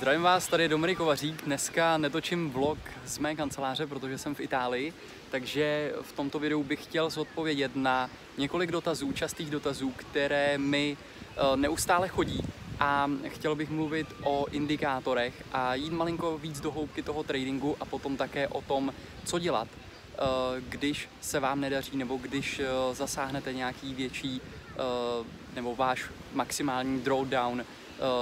Zdravím vás, tady je Dominik Kovařík. Dneska netočím vlog z mé kanceláře, protože jsem v Itálii, takže v tomto videu bych chtěl zodpovědět na několik dotazů, častých dotazů, které mi eh, neustále chodí a chtěl bych mluvit o indikátorech a jít malinko víc do hloubky toho tradingu a potom také o tom, co dělat, eh, když se vám nedaří nebo když eh, zasáhnete nějaký větší nebo váš maximální drawdown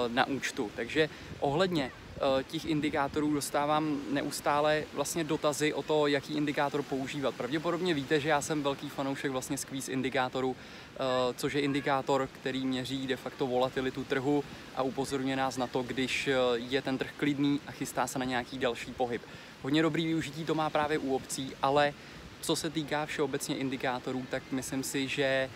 na účtu. Takže ohledně eh, těch indikátorů dostávám neustále vlastně dotazy o to, jaký indikátor používat. Pravděpodobně víte, že já jsem velký fanoušek vlastně squeeze indikátoru, eh, což je indikátor, který měří de facto volatilitu trhu a upozorňuje nás na to, když je ten trh klidný a chystá se na nějaký další pohyb. Hodně dobrý využití to má právě u obcí, ale co se týká všeobecně indikátorů, tak myslím si, že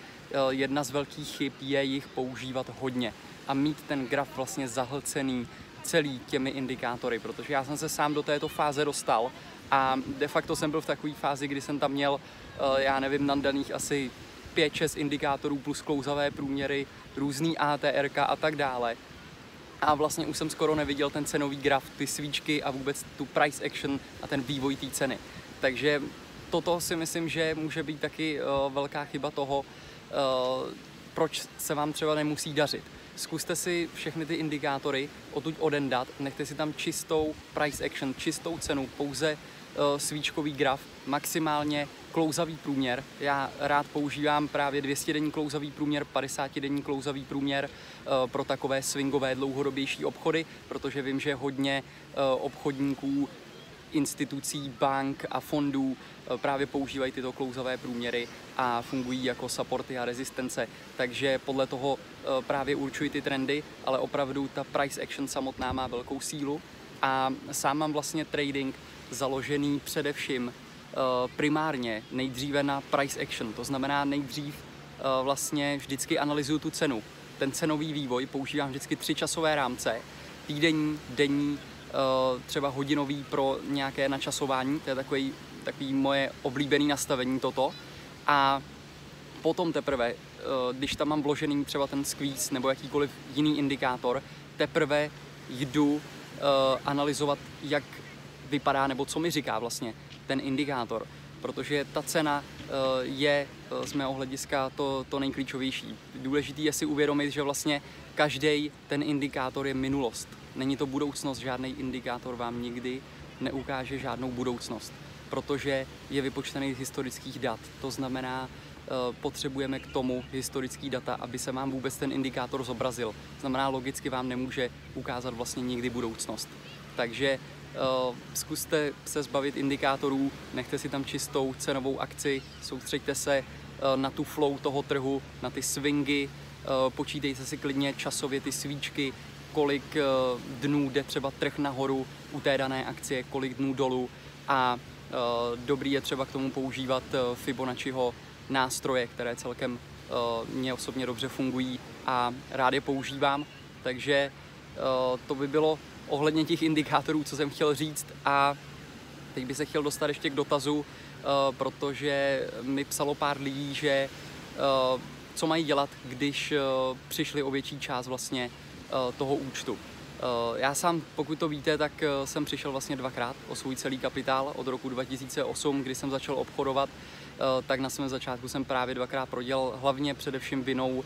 jedna z velkých chyb je jich používat hodně a mít ten graf vlastně zahlcený celý těmi indikátory, protože já jsem se sám do této fáze dostal a de facto jsem byl v takové fázi, kdy jsem tam měl, eh, já nevím, nandaných asi 5-6 indikátorů plus klouzavé průměry, různý ATR a tak dále. A vlastně už jsem skoro neviděl ten cenový graf, ty svíčky a vůbec tu price action a ten vývoj té ceny. Takže toto si myslím, že může být taky uh, velká chyba toho, uh, proč se vám třeba nemusí dařit zkuste si všechny ty indikátory odtud odendat, nechte si tam čistou price action, čistou cenu, pouze uh, svíčkový graf, maximálně klouzavý průměr. Já rád používám právě 200 denní klouzavý průměr, 50 denní klouzavý průměr uh, pro takové swingové dlouhodobější obchody, protože vím, že hodně uh, obchodníků institucí, bank a fondů eh, právě používají tyto klouzavé průměry a fungují jako supporty a rezistence. Takže podle toho eh, právě určují ty trendy, ale opravdu ta price action samotná má velkou sílu a sám mám vlastně trading založený především eh, primárně nejdříve na price action, to znamená nejdřív vlastně vždycky analyzuju tu cenu. Ten cenový vývoj používám vždycky tři časové rámce, týdenní, denní třeba hodinový pro nějaké načasování, to je takový, takový moje oblíbené nastavení toto. A potom teprve, eh, když tam mám vložený třeba ten squeeze nebo jakýkoliv jiný indikátor, teprve jdu eh, analyzovat, jak vypadá nebo co mi říká vlastně ten indikátor. Protože ta cena je z mého hlediska to, to nejklíčovější. Důležité je si uvědomit, že vlastně každý ten indikátor je minulost Není to budoucnost, žádný indikátor vám nikdy neukáže žádnou budoucnost, protože je vypočtený z historických dat. To znamená, eh, potřebujeme k tomu historický data, aby se vám vůbec ten indikátor zobrazil. Znamená, logicky vám nemůže ukázat vlastně nikdy budoucnost. Takže zkuste se zbavit indikátorů, nechte si tam čistou cenovou akci, soustřeďte se uh, na tu flow toho trhu, na ty swingy, uh, počítejte si klidně časově ty svíčky, kolik eh, dnů jde třeba trh nahoru u té dané akcie, kolik dnů dolů a eh, dobrý je třeba k tomu používat eh, Fibonacciho nástroje, které celkem mě osobně dobře fungují a rád je používám, takže to by bylo ohledně těch indikátorů, co jsem chtěl říct a teď bych se chtěl dostat ještě k dotazu, protože mi psalo pár lidí, že co mají dělat, když přišli o větší část vlastně Eh, toho účtu. Eh, já sám, pokud to víte, tak eh, jsem přišel vlastně dvakrát o svůj celý kapitál od roku 2008, kdy jsem začal obchodovat, tak na svém začátku jsem právě dvakrát prodělal, hlavně především vinou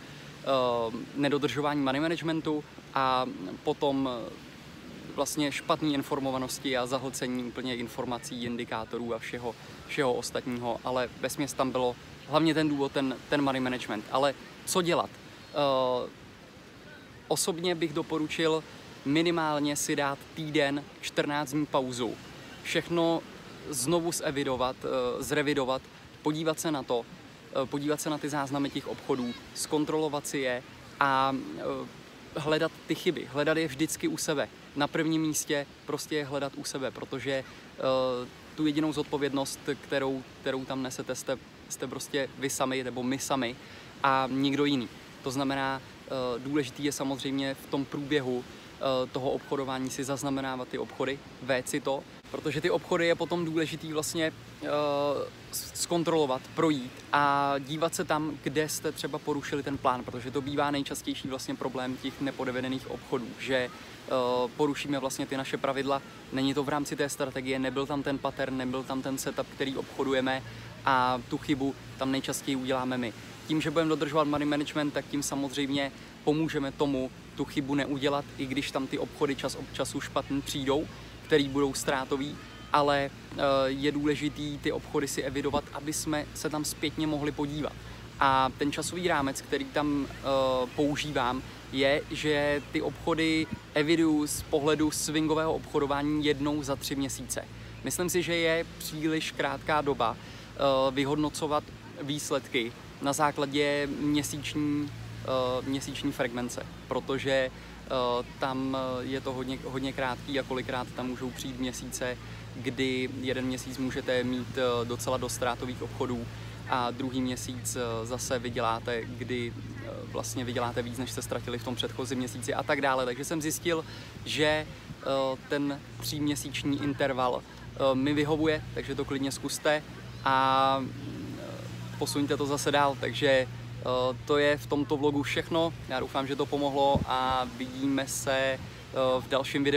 nedodržování money managementu a potom vlastně špatné informovanosti a zahlcení úplně informací, indikátorů a všeho, všeho ostatního, ale ve tam bylo hlavně ten důvod, ten, ten money management. Ale co dělat? Osobně bych doporučil minimálně si dát týden, 14 dní pauzu. Všechno znovu zevidovat, eh, zrevidovat, podívat se na to, eh, podívat se na ty záznamy těch obchodů, zkontrolovat si je a hledat ty chyby. Hledat je vždycky u sebe. Na prvním místě prostě je hledat u sebe, protože tu jedinou zodpovědnost, kterou, kterou tam nesete, jste, jste prostě vy sami nebo my sami a nikdo jiný. To znamená, Eh, důležitý je samozřejmě v tom průběhu toho obchodování si zaznamenávat ty obchody, vést si to, protože ty obchody je potom důležitý vlastně uh, zkontrolovat, projít a dívat se tam, kde jste třeba porušili ten plán, protože to bývá nejčastější vlastně problém těch nepodevedených obchodů, že uh, porušíme vlastně ty naše pravidla, není to v rámci té strategie, nebyl tam ten pattern, nebyl tam ten setup, který obchodujeme a tu chybu tam nejčastěji uděláme my. Tím, že budeme dodržovat money management, tak tím samozřejmě pomůžeme tomu tu chybu neudělat, i když tam ty obchody čas od času špatný přijdou, který budou ztrátový, ale eh, je důležitý ty obchody si evidovat, aby jsme se tam zpětně mohli podívat. A ten časový rámec, který tam uh, používám, je, že ty obchody eviduju z pohledu swingového obchodování jednou za tři měsíce. Myslím si, že je příliš krátká doba uh, vyhodnocovat výsledky na základě měsíční, měsíční frekvence, protože uh, tam je to hodně, hodně krátký a kolikrát tam můžou přijít měsíce, kdy jeden měsíc můžete mít docela dost ztrátových obchodů a druhý měsíc zase vyděláte, kdy vlastně vyděláte víc, než jste ztratili v tom předchozím měsíci a tak dále. Takže jsem zjistil, že ten tříměsíční interval mi vyhovuje, takže to klidně zkuste a posuňte to zase dál. Takže eh, to je v tomto vlogu všechno. Já doufám, že to pomohlo a vidíme se eh, v dalším videu.